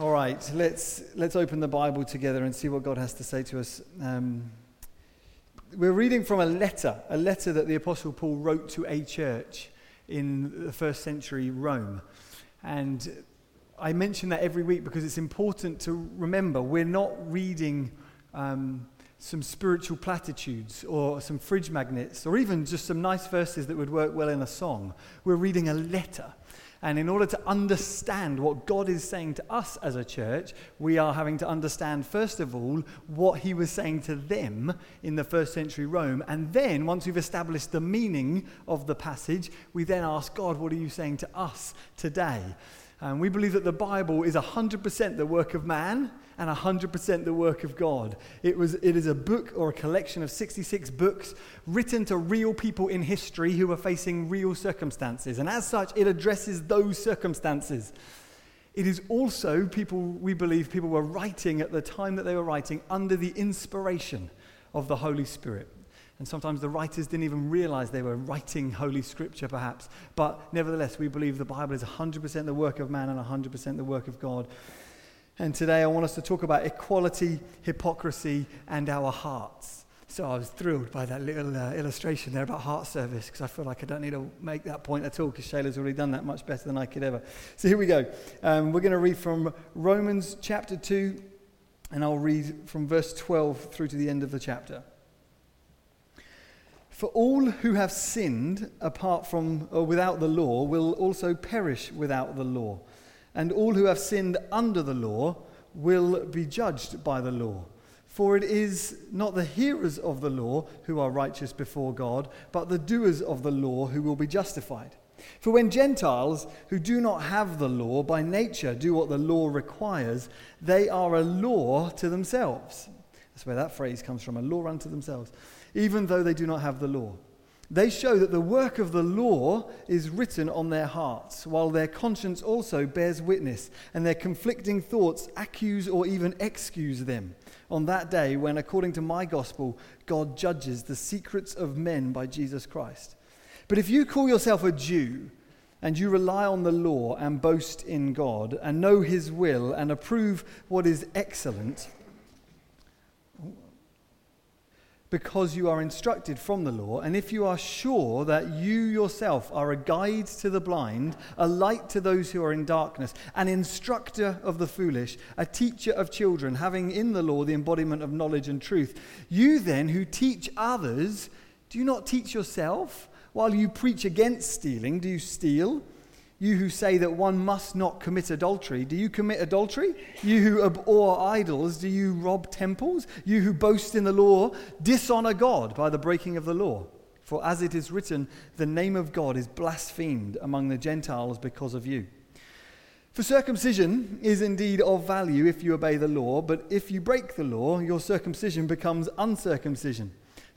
All right, let's, let's open the Bible together and see what God has to say to us. Um, we're reading from a letter, a letter that the Apostle Paul wrote to a church in the first century Rome. And I mention that every week because it's important to remember we're not reading um, some spiritual platitudes or some fridge magnets or even just some nice verses that would work well in a song. We're reading a letter. And in order to understand what God is saying to us as a church, we are having to understand, first of all, what he was saying to them in the first century Rome. And then, once we've established the meaning of the passage, we then ask God, what are you saying to us today? And we believe that the Bible is 100% the work of man and 100% the work of God. It, was, it is a book or a collection of 66 books written to real people in history who are facing real circumstances. And as such, it addresses those circumstances. It is also people, we believe, people were writing at the time that they were writing under the inspiration of the Holy Spirit. And sometimes the writers didn't even realize they were writing Holy Scripture, perhaps. But nevertheless, we believe the Bible is 100% the work of man and 100% the work of God. And today I want us to talk about equality, hypocrisy, and our hearts. So I was thrilled by that little uh, illustration there about heart service because I feel like I don't need to make that point at all because Shayla's already done that much better than I could ever. So here we go. Um, we're going to read from Romans chapter 2, and I'll read from verse 12 through to the end of the chapter. For all who have sinned apart from or without the law will also perish without the law and all who have sinned under the law will be judged by the law. For it is not the hearers of the law who are righteous before God, but the doers of the law who will be justified. For when Gentiles who do not have the law by nature do what the law requires, they are a law to themselves. That's where that phrase comes from a law unto themselves, even though they do not have the law. They show that the work of the law is written on their hearts, while their conscience also bears witness, and their conflicting thoughts accuse or even excuse them on that day when, according to my gospel, God judges the secrets of men by Jesus Christ. But if you call yourself a Jew, and you rely on the law and boast in God, and know his will, and approve what is excellent, because you are instructed from the law, and if you are sure that you yourself are a guide to the blind, a light to those who are in darkness, an instructor of the foolish, a teacher of children, having in the law the embodiment of knowledge and truth, you then who teach others, do you not teach yourself? While you preach against stealing, do you steal? You who say that one must not commit adultery, do you commit adultery? You who abhor idols, do you rob temples? You who boast in the law, dishonor God by the breaking of the law. For as it is written, the name of God is blasphemed among the Gentiles because of you. For circumcision is indeed of value if you obey the law, but if you break the law, your circumcision becomes uncircumcision.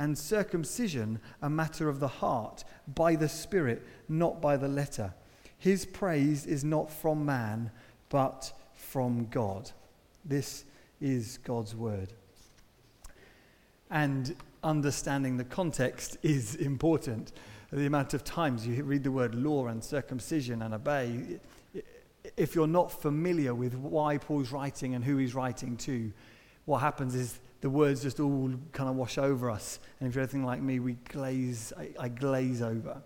and circumcision a matter of the heart, by the Spirit, not by the letter. His praise is not from man, but from God. This is God's word. And understanding the context is important. The amount of times you read the word law and circumcision and obey, if you're not familiar with why Paul's writing and who he's writing to, what happens is the words just all kind of wash over us. And if you're anything like me, we glaze, I, I glaze over.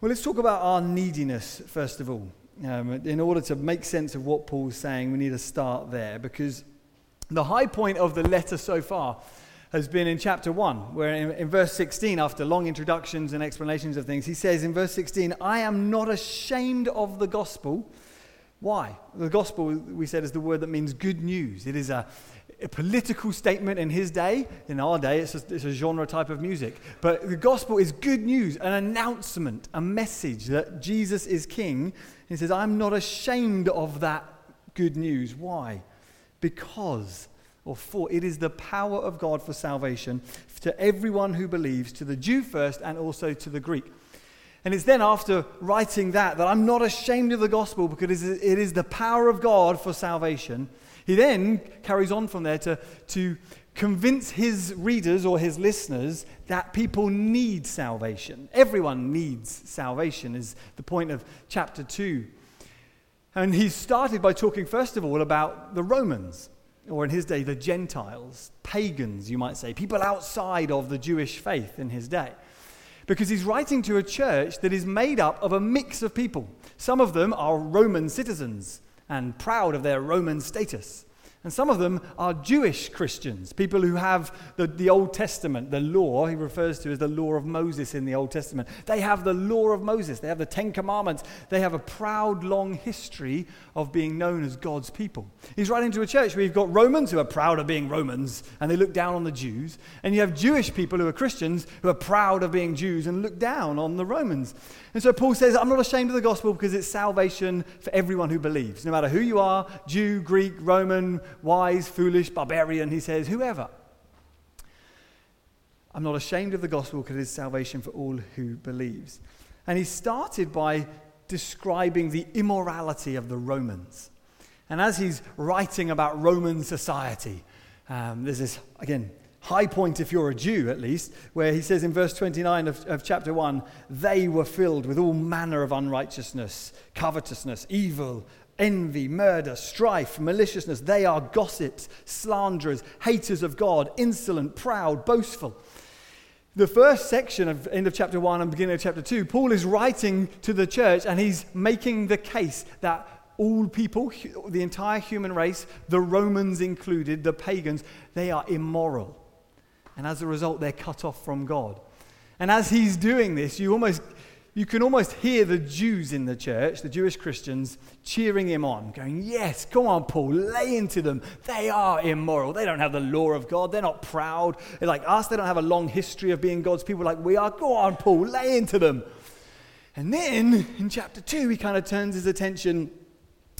Well, let's talk about our neediness, first of all. Um, in order to make sense of what Paul's saying, we need to start there because the high point of the letter so far has been in chapter 1, where in, in, verse 16, after long introductions and explanations of things, he says in verse 16, I am not ashamed of the gospel. Why? The gospel, we said, is the word that means good news. It is a, a political statement in his day. In our day, it's a, it's a genre type of music. But the gospel is good news, an announcement, a message that Jesus is king. He says, I'm not ashamed of that good news. Why? Because or for. It is the power of God for salvation to everyone who believes, to the Jew first and also to the Greek. And it's then after writing that that I'm not ashamed of the gospel because it is the power of God for salvation. He then carries on from there to, to convince his readers or his listeners that people need salvation. Everyone needs salvation, is the point of chapter 2. And he started by talking, first of all, about the Romans, or in his day, the Gentiles, pagans, you might say, people outside of the Jewish faith in his day. Because he's writing to a church that is made up of a mix of people. Some of them are Roman citizens and proud of their Roman status. And some of them are Jewish Christians, people who have the, the Old Testament, the law, he refers to as the law of Moses in the Old Testament. They have the law of Moses, they have the Ten Commandments, they have a proud, long history of being known as God's people. He's writing to a church where you've got Romans who are proud of being Romans and they look down on the Jews, and you have Jewish people who are Christians who are proud of being Jews and look down on the Romans. And so Paul says, I'm not ashamed of the gospel because it's salvation for everyone who believes, no matter who you are Jew, Greek, Roman, wise, foolish, barbarian, he says, whoever. I'm not ashamed of the gospel because it is salvation for all who believes. And he started by describing the immorality of the Romans. And as he's writing about Roman society, um, there's this, again, high point if you're a Jew at least, where he says in verse 29 of, of, chapter 1 they were filled with all manner of unrighteousness, covetousness, evil, envy, murder, strife, maliciousness. They are gossips, slanderers, haters of God, insolent, proud, boastful. The first section of end of chapter 1 and beginning of chapter 2, Paul is writing to the church and he's making the case that all people, the entire human race, the Romans included, the pagans, they are immoral. And as a result, they're cut off from God. And as he's doing this, you almost you can almost hear the Jews in the church, the Jewish Christians, cheering him on, going, Yes, come on, Paul, lay into them. They are immoral. They don't have the law of God. They're not proud. They're like us. They don't have a long history of being God's people like we are. Go on, Paul, lay into them. And then in chapter 2, he kind of turns his attention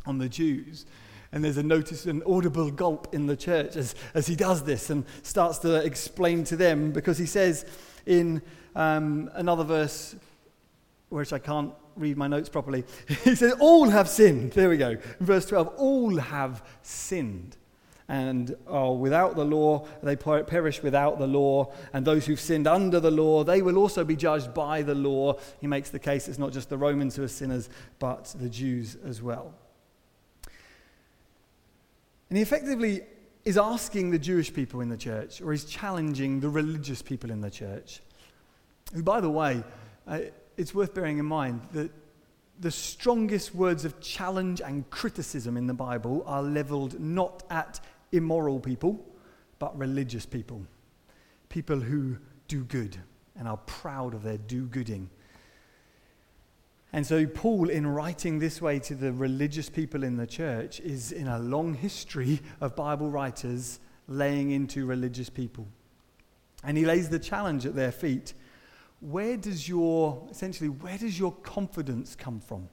on the Jews. And there's a notice, an audible gulp in the church as, as he does this and starts to explain to them because he says in um, another verse, which I can't read my notes properly. He says, All have sinned. There we go. Verse 12 All have sinned and are without the law. They perish without the law. And those who've sinned under the law, they will also be judged by the law. He makes the case it's not just the Romans who are sinners, but the Jews as well. And he effectively is asking the Jewish people in the church, or he's challenging the religious people in the church, who, by the way, uh, it's worth bearing in mind that the strongest words of challenge and criticism in the Bible are leveled not at immoral people, but religious people. People who do good and are proud of their do gooding. And so, Paul, in writing this way to the religious people in the church, is in a long history of Bible writers laying into religious people. And he lays the challenge at their feet where does your, essentially, where does your confidence come from?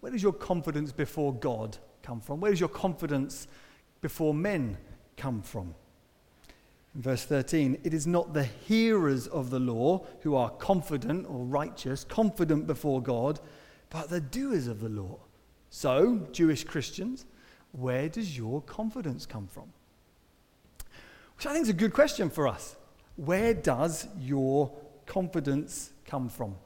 Where does your confidence before God come from? Where does your confidence before men come from? Verse 13, it is not the hearers of the law who are confident or righteous, confident before God, but the doers of the law. So, Jewish Christians, where does your confidence come from? Which I think is a good question for us. Where does your confidence come from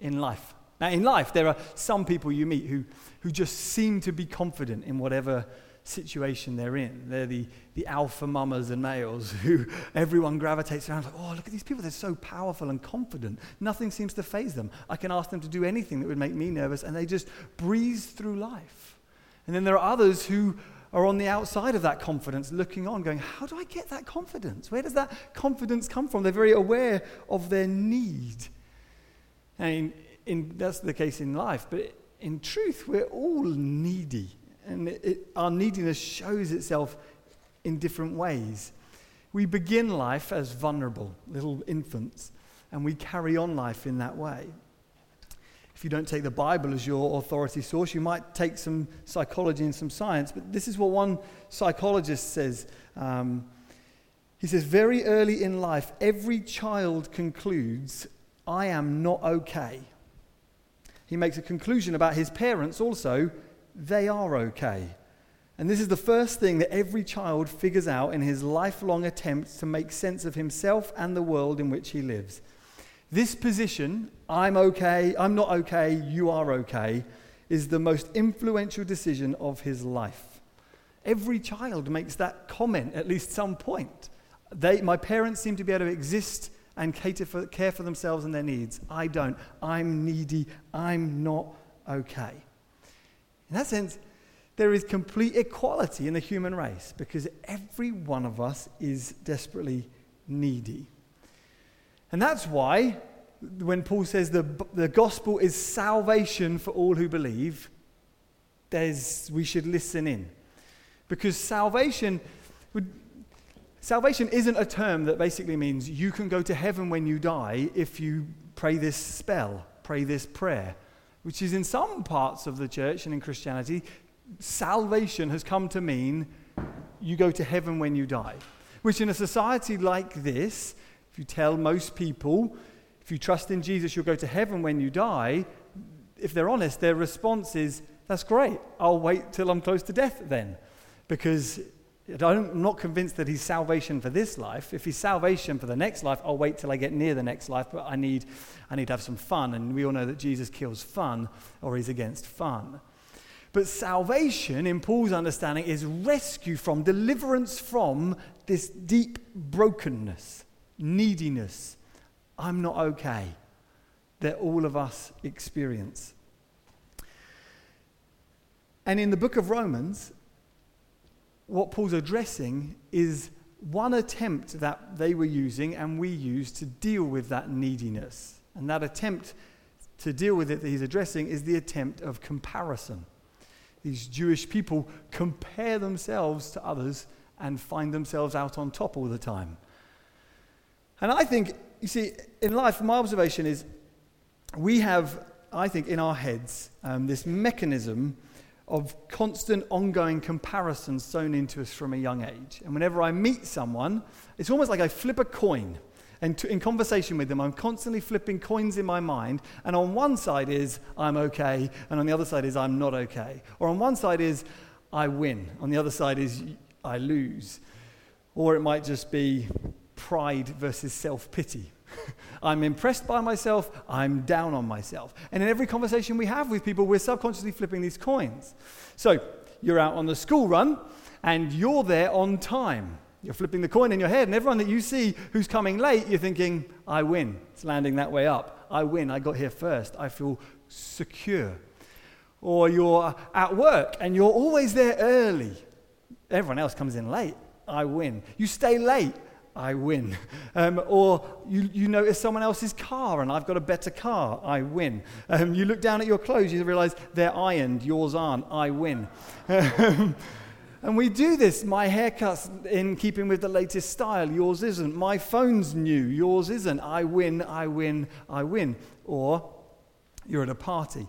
in life? Now, in life, there are some people you meet who, who just seem to be confident in whatever situation they're in. They're the, the alpha mamas and males who everyone gravitates around like, oh, look at these people. They're so powerful and confident. Nothing seems to faze them. I can ask them to do anything that would make me nervous, and they just breeze through life. And then there are others who are on the outside of that confidence, looking on, going, How do I get that confidence? Where does that confidence come from? They're very aware of their need. And in, that's the case in life, but in truth, we're all needy. And it, it, our neediness shows itself in different ways. We begin life as vulnerable, little infants, and we carry on life in that way. If you don't take the Bible as your authority source, you might take some psychology and some science. But this is what one psychologist says. Um, he says, Very early in life, every child concludes, I am not okay. He makes a conclusion about his parents also, they are okay. And this is the first thing that every child figures out in his lifelong attempts to make sense of himself and the world in which he lives. This position, I'm okay, I'm not okay, you are okay, is the most influential decision of his life. Every child makes that comment at least some point. They, my parents seem to be able to exist and cater for, care for themselves and their needs. I don't. I'm needy. I'm not okay. In that sense, there is complete equality in the human race because every one of us is desperately needy. And that's why, when Paul says the, the gospel is salvation for all who believe, there's, we should listen in. Because salvation, would, salvation isn't a term that basically means you can go to heaven when you die if you pray this spell, pray this prayer, which is in some parts of the church and in Christianity, salvation has come to mean you go to heaven when you die. Which in a society like this, if you tell most people, if you trust in Jesus, you'll go to heaven when you die, if they're honest, their response is, that's great. I'll wait till I'm close to death then. Because I'm not convinced that he's salvation for this life. If he's salvation for the next life, I'll wait till I get near the next life, but I need, I need to have some fun. And we all know that Jesus kills fun or he's against fun. But salvation, in Paul's understanding, is rescue from, deliverance from this deep brokenness neediness. I'm not okay that all of us experience. And in the book of Romans, what Paul's addressing is one attempt that they were using and we use to deal with that neediness. And that attempt to deal with it that he's addressing is the attempt of comparison. These Jewish people compare themselves to others and find themselves out on top all the time. And I think, you see, in life, my observation is we have, I think, in our heads, um, this mechanism of constant ongoing comparison sewn into us from a young age. And whenever I meet someone, it's almost like I flip a coin. And to, in conversation with them, I'm constantly flipping coins in my mind. And on one side is I'm okay, and on the other side is I'm not okay. Or on one side is I win, on the other side is I lose. Or it might just be pride versus self pity. I'm impressed by myself, I'm down on myself. And in every conversation we have with people, we're subconsciously flipping these coins. So you're out on the school run and you're there on time. You're flipping the coin in your head, and everyone that you see who's coming late, you're thinking, I win. It's landing that way up. I win. I got here first. I feel secure. Or you're uh, at work and you're always there early. Everyone else comes in late. I win. You stay late. I win. Um, or you, you notice someone else's car and I've got a better car, I win. Um, you look down at your clothes, you realize they're ironed, yours aren't, I win. Um, and we do this. My haircut's in keeping with the latest style, yours isn't. My phone's new, yours isn't. I win, I win, I win. Or you're at a party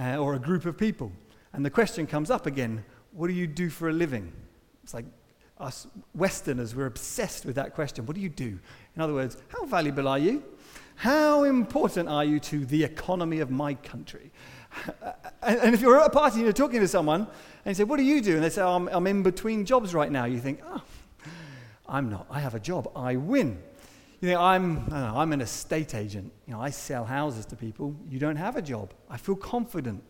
uh, or a group of people, and the question comes up again what do you do for a living? It's like, us Westerners, we're obsessed with that question. What do you do? In other words, how valuable are you? How important are you to the economy of my country? and if you're at a party and you're talking to someone and you say, What do you do? And they say, oh, I'm, I'm in between jobs right now. You think, Oh, I'm not. I have a job. I win. You think, I'm, know, I'm an estate agent. You know, I sell houses to people. You don't have a job. I feel confident.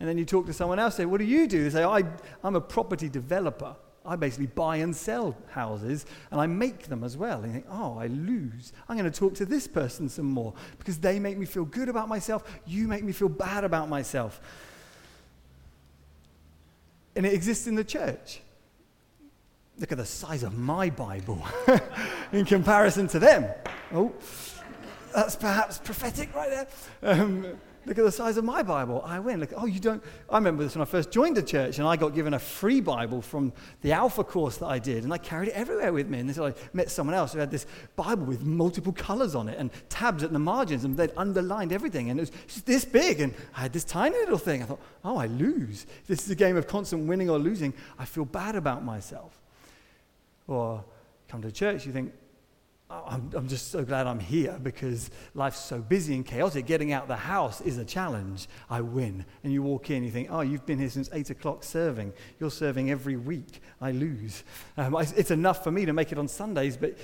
And then you talk to someone else, say, What do you do? They say, I, I'm a property developer. I basically buy and sell houses and I make them as well. And you think, oh, I lose. I'm going to talk to this person some more because they make me feel good about myself. You make me feel bad about myself. And it exists in the church. Look at the size of my Bible in comparison to them. Oh, that's perhaps prophetic right there. Um, Look at the size of my Bible. I win. Look, oh, you don't. I remember this when I first joined the church, and I got given a free Bible from the Alpha course that I did, and I carried it everywhere with me. And then I met someone else who had this Bible with multiple colors on it and tabs at the margins, and they'd underlined everything. And it was just this big, and I had this tiny little thing. I thought, oh, I lose. This is a game of constant winning or losing. I feel bad about myself. Or come to church, you think, I'm, I'm just so glad I'm here because life's so busy and chaotic. Getting out the house is a challenge. I win. And you walk in, you think, oh, you've been here since 8 o'clock serving. You're serving every week. I lose. Um, it's enough for me to make it on Sundays, but,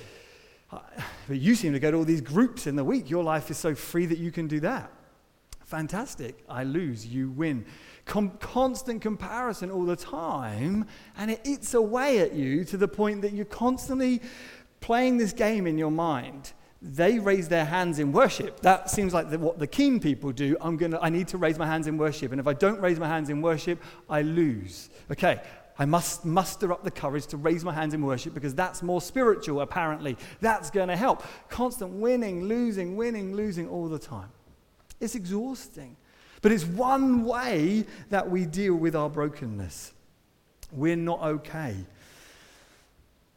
uh, but you seem to go to all these groups in the week. Your life is so free that you can do that. Fantastic. I lose. You win. Com- constant comparison all the time, and it eats away at you to the point that you're constantly playing this game in your mind, they raise their hands in worship. That seems like the, what the keen people do. I'm gonna, I need to raise my hands in worship. And if I don't raise my hands in worship, I lose. Okay, I must muster up the courage to raise my hands in worship because that's more spiritual, apparently. That's going to help. Constant winning, losing, winning, losing all the time. It's exhausting. But it's one way that we deal with our brokenness. We're not okay.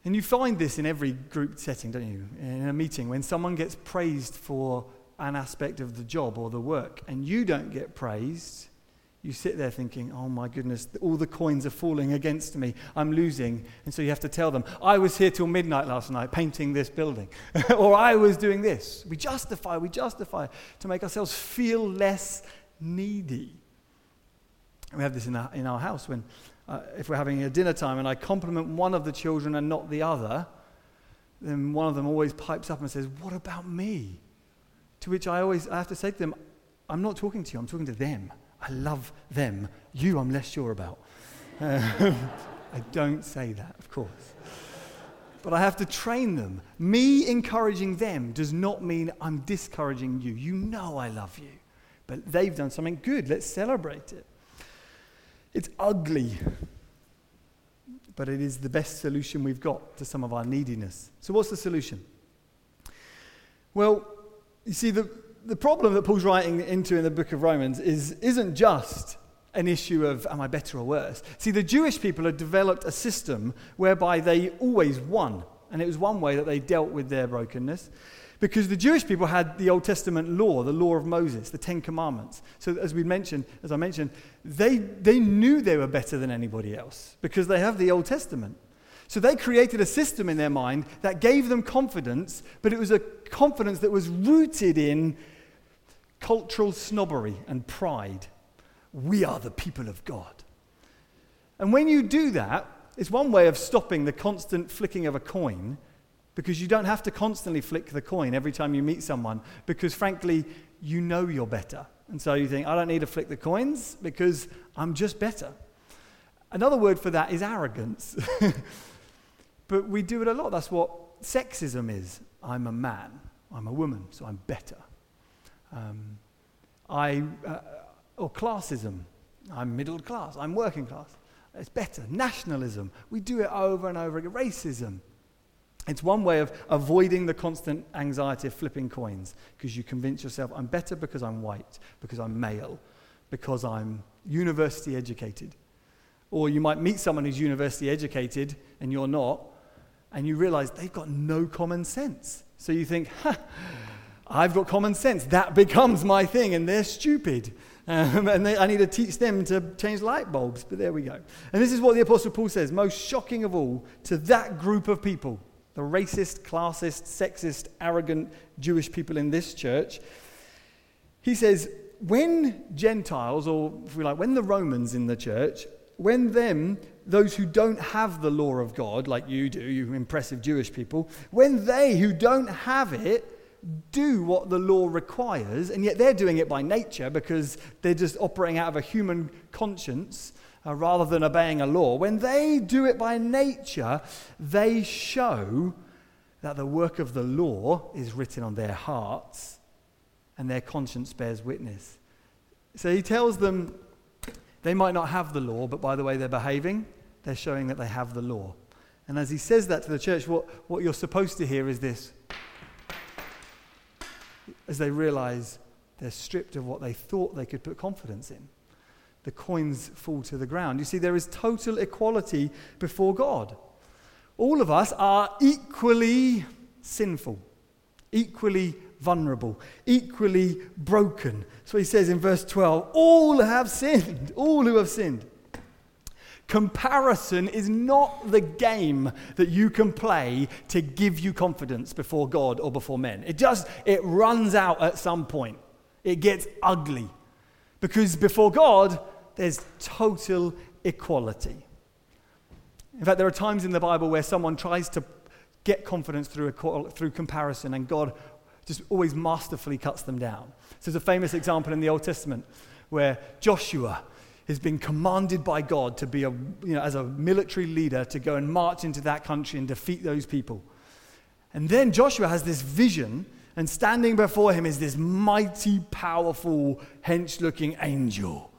And you find this in every group setting, don't you? In a meeting, when someone gets praised for an aspect of the job or the work, and you don't get praised, you sit there thinking, oh my goodness, all the coins are falling against me. I'm losing. And so you have to tell them, I was here till midnight last night painting this building, or I was doing this. We justify, we justify to make ourselves feel less needy. We have this in our, in our house when uh, if we're having a dinner time and I compliment one of the children and not the other, then one of them always pipes up and says, What about me? To which I always I have to say to them, I'm not talking to you, I'm talking to them. I love them. You, I'm less sure about. I don't say that, of course. But I have to train them. Me encouraging them does not mean I'm discouraging you. You know I love you. But they've done something good. Let's celebrate it. It's ugly, but it is the best solution we've got to some of our neediness. So, what's the solution? Well, you see, the, the problem that Paul's writing into in the book of Romans is, isn't just an issue of am I better or worse. See, the Jewish people had developed a system whereby they always won, and it was one way that they dealt with their brokenness. Because the Jewish people had the Old Testament law, the law of Moses, the Ten Commandments. So, as we mentioned, as I mentioned, they, they knew they were better than anybody else because they have the Old Testament. So they created a system in their mind that gave them confidence, but it was a confidence that was rooted in cultural snobbery and pride. We are the people of God. And when you do that, it's one way of stopping the constant flicking of a coin because you don't have to constantly flick the coin every time you meet someone because, frankly, you know you're better. And so you think, I don't need to flick the coins because I'm just better. Another word for that is arrogance. but we do it a lot. That's what sexism is. I'm a man, I'm a woman, so I'm better. Um, I, uh, or classism. I'm middle class, I'm working class. It's better. Nationalism. We do it over and over again. Racism. It's one way of avoiding the constant anxiety of flipping coins because you convince yourself I'm better because I'm white, because I'm male, because I'm university educated. Or you might meet someone who's university educated and you're not, and you realize they've got no common sense. So you think, ha, I've got common sense. That becomes my thing, and they're stupid. Um, and they, I need to teach them to change light bulbs. But there we go. And this is what the Apostle Paul says most shocking of all to that group of people the racist, classist, sexist, arrogant Jewish people in this church. He says, when Gentiles, or if we like, when the Romans in the church, when them, those who don't have the law of God, like you do, you impressive Jewish people, when they who don't have it do what the law requires, and yet they're doing it by nature because they're just operating out of a human conscience, uh, rather than obeying a law, when they do it by nature, they show that the work of the law is written on their hearts and their conscience bears witness. So he tells them they might not have the law, but by the way they're behaving, they're showing that they have the law. And as he says that to the church, what, what you're supposed to hear is this as they realize They're stripped of what they thought they could put confidence in. The coins fall to the ground. You see, there is total equality before God. All of us are equally sinful, equally vulnerable, equally broken. So he says in verse 12, all have sinned, all who have sinned. Comparison is not the game that you can play to give you confidence before God or before men. It just it runs out at some point. It gets ugly. Because before God, there's total equality. In fact, there are times in the Bible where someone tries to get confidence through, through comparison, and God just always masterfully cuts them down. So there's a famous example in the Old Testament where Joshua has been commanded by God to be a, you know, as a military leader to go and march into that country and defeat those people. And then Joshua has this vision, and standing before him is this mighty, powerful, hench looking angel.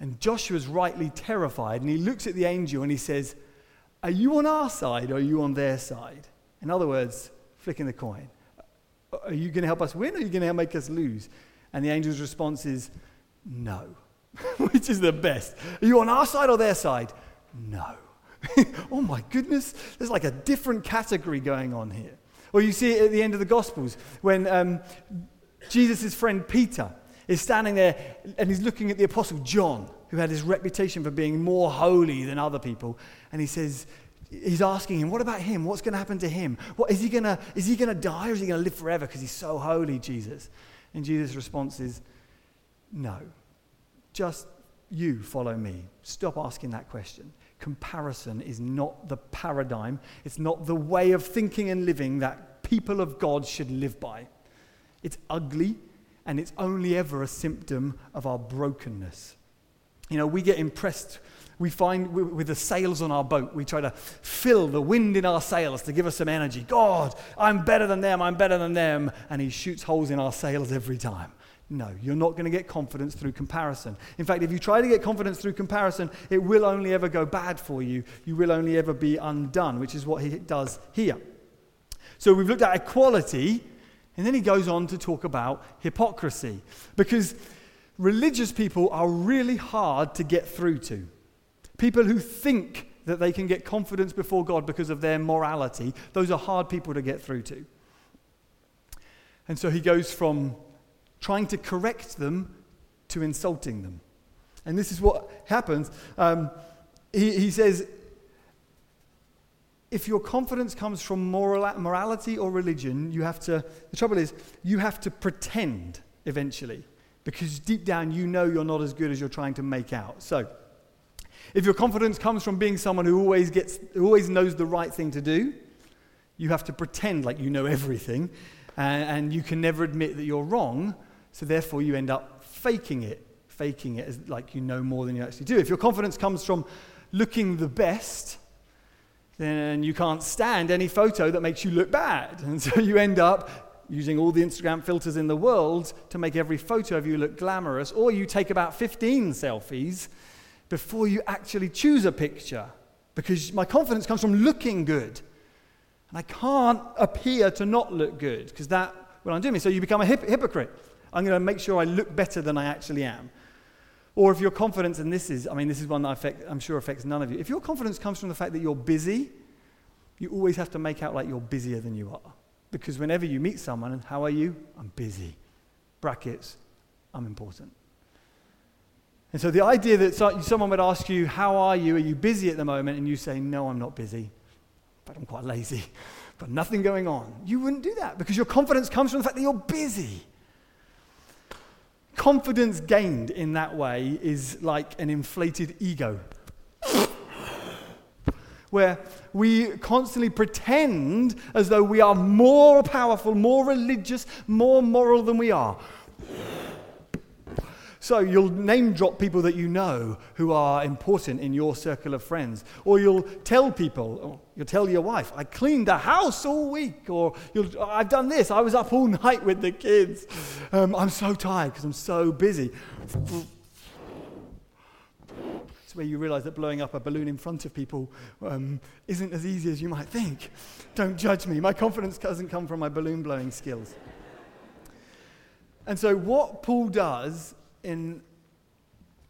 And Joshua's rightly terrified, and he looks at the angel and he says, Are you on our side or are you on their side? In other words, flicking the coin. Are you going to help us win or are you going to make us lose? And the angel's response is, No. Which is the best? Are you on our side or their side? No. oh my goodness, there's like a different category going on here. Or you see it at the end of the Gospels when um, Jesus' friend Peter is standing there and he's looking at the Apostle John, who had his reputation for being more holy than other people. And he says, he's asking him, What about him? What's going to happen to him? What, is he going to die or is he going to live forever because he's so holy, Jesus? And Jesus' response is, No. Just you follow me. Stop asking that question. Comparison is not the paradigm, it's not the way of thinking and living that people of God should live by. It's ugly, and it's only ever a symptom of our brokenness. You know, we get impressed. We find with the sails on our boat, we try to fill the wind in our sails to give us some energy. God, I'm better than them, I'm better than them. And He shoots holes in our sails every time. No, you're not going to get confidence through comparison. In fact, if you try to get confidence through comparison, it will only ever go bad for you. You will only ever be undone, which is what he does here. So we've looked at equality, and then he goes on to talk about hypocrisy. Because religious people are really hard to get through to. People who think that they can get confidence before God because of their morality, those are hard people to get through to. And so he goes from trying to correct them to insulting them. And this is what happens. Um, he, he says, if your confidence comes from moral, morality or religion, you have to, the trouble is, you have to pretend eventually. Because deep down, you know you're not as good as you're trying to make out. So, if your confidence comes from being someone who always, gets, who always knows the right thing to do, you have to pretend like you know everything, and, and you can never admit that you're wrong so therefore, you end up faking it, faking it as like you know more than you actually do. If your confidence comes from looking the best, then you can't stand any photo that makes you look bad. And so you end up using all the Instagram filters in the world to make every photo of you look glamorous, or you take about 15 selfies before you actually choose a picture because my confidence comes from looking good. And I can't appear to not look good because that what I'm doing. So you become a hip- hypocrite. I'm going to make sure I look better than I actually am. Or if your confidence, and this is, I mean, this is one that affect, I'm sure affects none of you. If your confidence comes from the fact that you're busy, you always have to make out like you're busier than you are. Because whenever you meet someone, and how are you? I'm busy. Brackets, I'm important. And so the idea that someone would ask you, How are you? Are you busy at the moment? And you say, No, I'm not busy, but I'm quite lazy, but nothing going on. You wouldn't do that because your confidence comes from the fact that you're busy. Confidence gained in that way is like an inflated ego. Where we constantly pretend as though we are more powerful, more religious, more moral than we are. So you'll name drop people that you know who are important in your circle of friends. Or you'll tell people, you'll tell your wife, I cleaned the house all week. Or I've done this, I was up all night with the kids. Um, I'm so tired because I'm so busy. It's where you realize that blowing up a balloon in front of people um, isn't as easy as you might think. Don't judge me. My confidence doesn't come from my balloon blowing skills. And so, what Paul does in,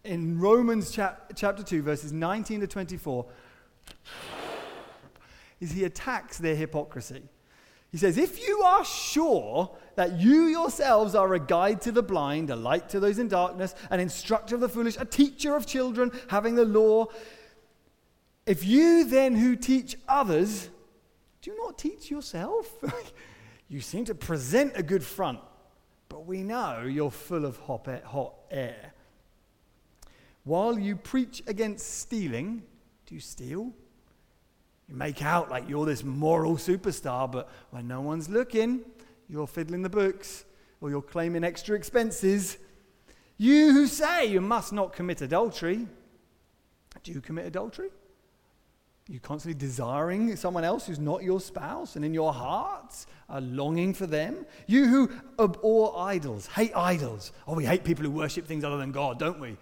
in Romans chap, chapter 2, verses 19 to 24, is he attacks their hypocrisy. He says, If you are sure that you yourselves are a guide to the blind, a light to those in darkness, an instructor of the foolish, a teacher of children, having the law, if you then who teach others do not teach yourself, you seem to present a good front, but we know you're full of hot air. While you preach against stealing, do you steal? You make out like you're this moral superstar, but when no one's looking, you're fiddling the books or you're claiming extra expenses. You who say you must not commit adultery, do you commit adultery? You constantly desiring someone else who's not your spouse, and in your hearts are longing for them. You who abhor idols, hate idols. Oh, we hate people who worship things other than God, don't we?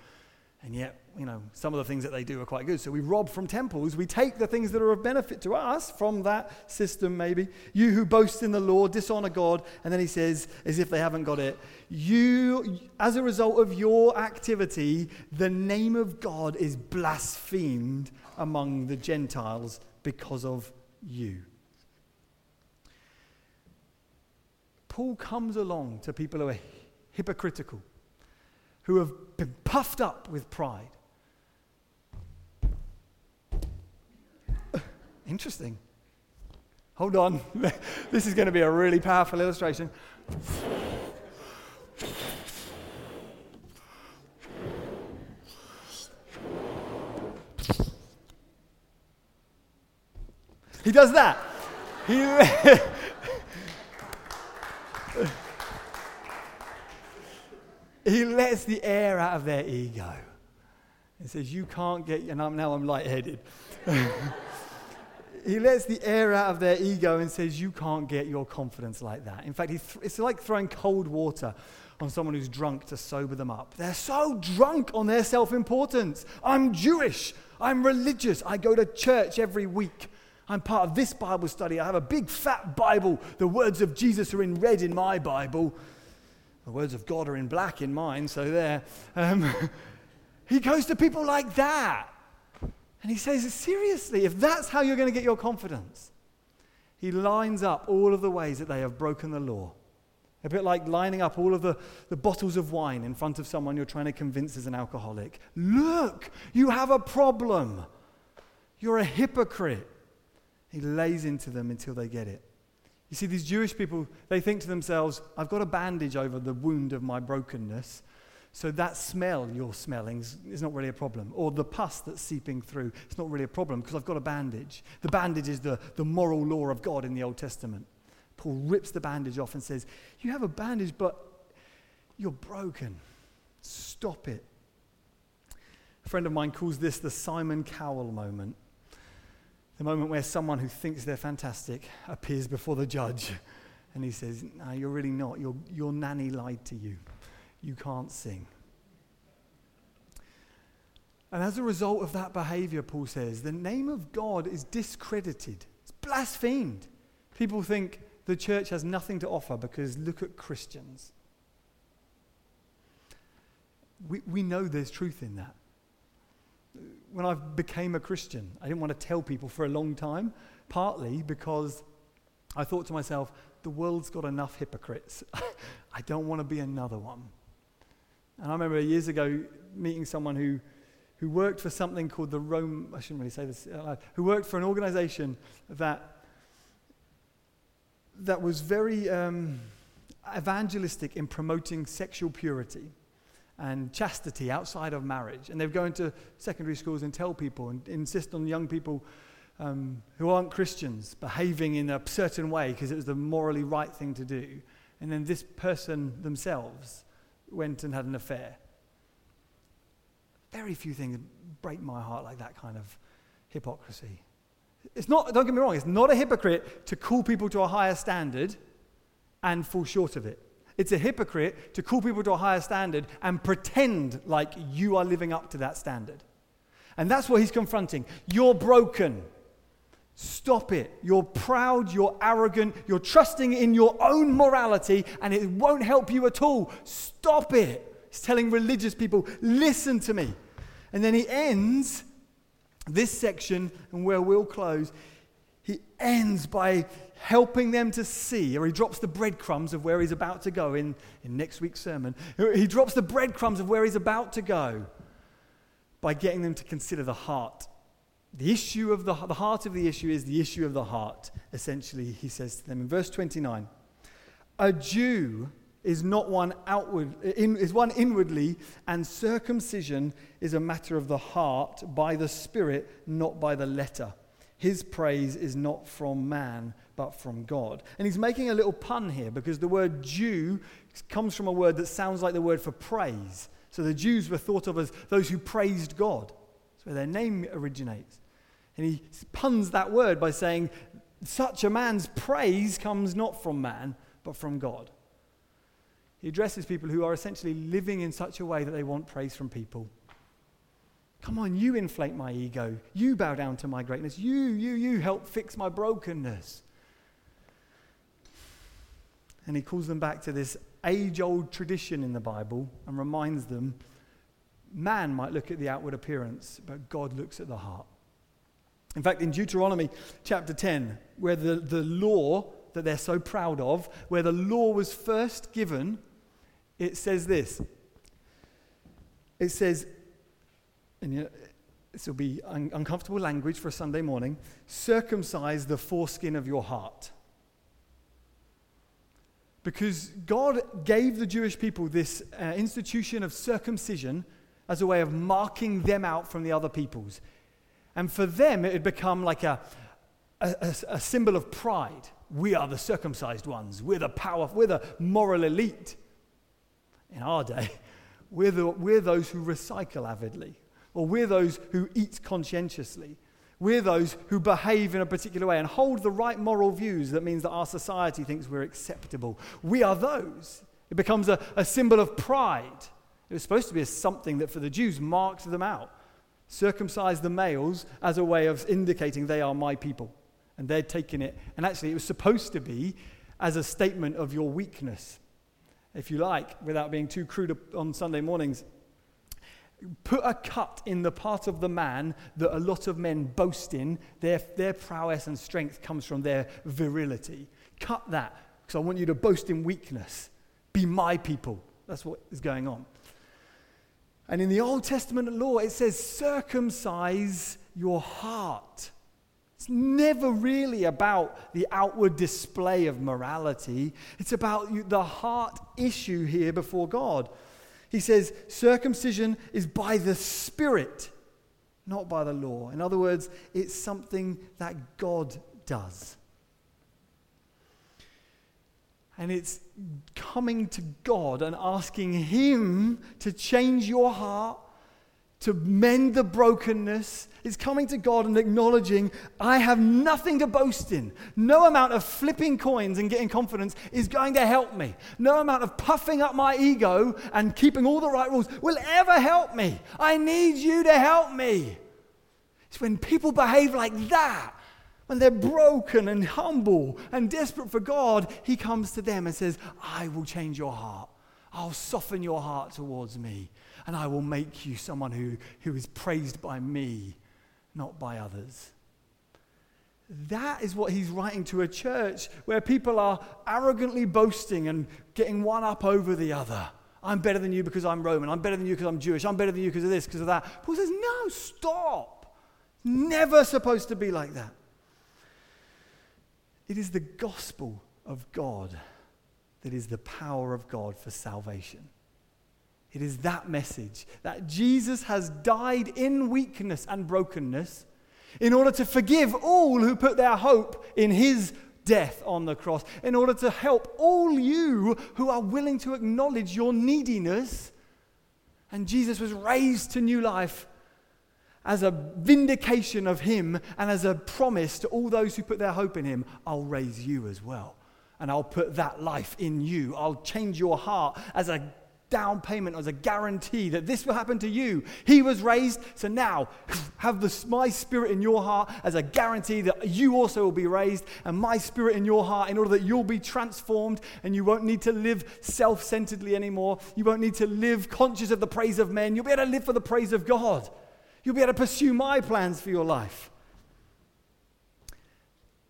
And yet you know, some of the things that they do are quite good. So we rob from temples. We take the things that are of benefit to us from that system, maybe. You who boast in the law, dishonor God. And then he says, as if they haven't got it, you, as a result of your activity, the name of God is blasphemed among the Gentiles because of you. Paul comes along to people who are hypocritical, who have been puffed up with pride Interesting. Hold on. this is going to be a really powerful illustration. He does that. He, he lets the air out of their ego. He says, You can't get, and I'm, now I'm lightheaded. he lets the air out of their ego and says, You can't get your confidence like that. In fact, th- it's like throwing cold water on someone who's drunk to sober them up. They're so drunk on their self importance. I'm Jewish. I'm religious. I go to church every week. I'm part of this Bible study. I have a big fat Bible. The words of Jesus are in red in my Bible. The words of God are in black in mine, so there. Um, he goes to people like that. And he says, seriously, if that's how you're going to get your confidence, he lines up all of the ways that they have broken the law. A bit like lining up all of the, the bottles of wine in front of someone you're trying to convince is an alcoholic. Look, you have a problem. You're a hypocrite. He lays into them until they get it. You see, these Jewish people, they think to themselves, I've got a bandage over the wound of my brokenness. So that smell you're smelling is not really a problem. Or the pus that's seeping through, it's not really a problem because I've got a bandage. The bandage is the, the moral law of God in the Old Testament. Paul rips the bandage off and says, You have a bandage, but you're broken. Stop it. A friend of mine calls this the Simon Cowell moment. The moment where someone who thinks they're fantastic appears before the judge and he says, No, you're really not. Your, your nanny lied to you you can't sing. And as a result of that behavior, Paul says, the name of God is discredited, it's blasphemed. People think the church has nothing to offer because look at Christians. We, we know there's truth in that. When I became a Christian, I didn't want to tell people for a long time, partly because I thought to myself, the world's got enough hypocrites. I don't want to be another one. And I remember years ago meeting someone who, who worked for something called the Rome, I shouldn't really say this, uh, who worked for an organization that, that was very um, evangelistic in promoting sexual purity and chastity outside of marriage. And they'd go into secondary schools and tell people and insist on young people um, who aren't Christians behaving in a certain way because it was the morally right thing to do. And then this person themselves went and had an affair. Very few things break my heart like that kind of hypocrisy. It's not, don't get me wrong, it's not a hypocrite to call people to a higher standard and fall short of it. It's a hypocrite to call people to a higher standard and pretend like you are living up to that standard. And that's what he's confronting. You're broken. Stop it. You're proud, you're arrogant, you're trusting in your own morality, and it won't help you at all. Stop it. He's telling religious people, listen to me. And then he ends this section, and where we'll close, he ends by helping them to see, or he drops the breadcrumbs of where he's about to go in, in next week's sermon. He drops the breadcrumbs of where he's about to go by getting them to consider the heart. The issue of the, the heart of the issue is the issue of the heart, essentially, he says to them in verse 29. A Jew is not one outward, in, is one inwardly, and circumcision is a matter of the heart by the Spirit, not by the letter. His praise is not from man, but from God. And he's making a little pun here because the word Jew comes from a word that sounds like the word for praise. So the Jews were thought of as those who praised God. That's where their name originates. And he puns that word by saying, such a man's praise comes not from man, but from God. He addresses people who are essentially living in such a way that they want praise from people. Come on, you inflate my ego. You bow down to my greatness. You, you, you help fix my brokenness. And he calls them back to this age old tradition in the Bible and reminds them man might look at the outward appearance, but God looks at the heart. In fact, in Deuteronomy chapter 10, where the, the law that they're so proud of, where the law was first given, it says this. It says, and you know, this will be un- uncomfortable language for a Sunday morning circumcise the foreskin of your heart. Because God gave the Jewish people this uh, institution of circumcision as a way of marking them out from the other peoples. And for them, it had become like a, a, a symbol of pride. We are the circumcised ones. We're the power, we're the moral elite. In our day, we're, the, we're those who recycle avidly or we're those who eat conscientiously. We're those who behave in a particular way and hold the right moral views that means that our society thinks we're acceptable. We are those. It becomes a, a symbol of pride. It was supposed to be something that for the Jews marked them out. Circumcise the males as a way of indicating they are my people. And they're taking it. And actually, it was supposed to be as a statement of your weakness. If you like, without being too crude on Sunday mornings, put a cut in the part of the man that a lot of men boast in. Their, their prowess and strength comes from their virility. Cut that, because I want you to boast in weakness. Be my people. That's what is going on. And in the Old Testament law, it says, circumcise your heart. It's never really about the outward display of morality. It's about the heart issue here before God. He says circumcision is by the Spirit, not by the law. In other words, it's something that God does. And it's coming to God and asking Him to change your heart to mend the brokenness. It's coming to God and acknowledging, I have nothing to boast in. No amount of flipping coins and getting confidence is going to help me. No amount of puffing up my ego and keeping all the right rules will ever help me. I need you to help me. It's when people behave like that, when they're broken and humble and desperate for God, He comes to them and says, I will change your heart. I'll soften your heart towards me and I will make you someone who, who is praised by me, not by others. That is what he's writing to a church where people are arrogantly boasting and getting one up over the other. I'm better than you because I'm Roman. I'm better than you because I'm Jewish. I'm better than you because of this, because of that. Paul says, no, stop. Never supposed to be like that. It is the gospel of God that is the power of God for salvation. It is that message that Jesus has died in weakness and brokenness in order to forgive all who put their hope in his death on the cross, in order to help all you who are willing to acknowledge your neediness. And Jesus was raised to new life as a vindication of him and as a promise to all those who put their hope in him I'll raise you as well. And I'll put that life in you. I'll change your heart as a down payment, as a guarantee that this will happen to you. He was raised, so now have the, my spirit in your heart as a guarantee that you also will be raised, and my spirit in your heart in order that you'll be transformed and you won't need to live self centeredly anymore. You won't need to live conscious of the praise of men. You'll be able to live for the praise of God. You'll be able to pursue my plans for your life.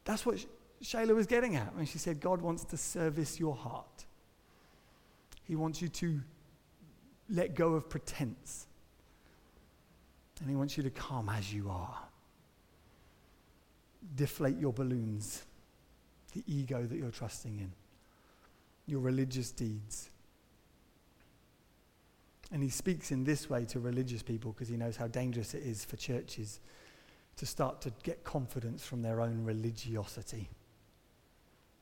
That's what Shayla was getting at when she said, God wants to service your heart. He wants you to let go of pretense. And He wants you to come as you are. Deflate your balloons, the ego that you're trusting in, your religious deeds. And He speaks in this way to religious people because He knows how dangerous it is for churches to start to get confidence from their own religiosity.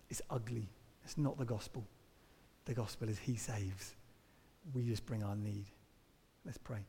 It's ugly. It's not the gospel. The gospel is He saves. We just bring our need. Let's pray.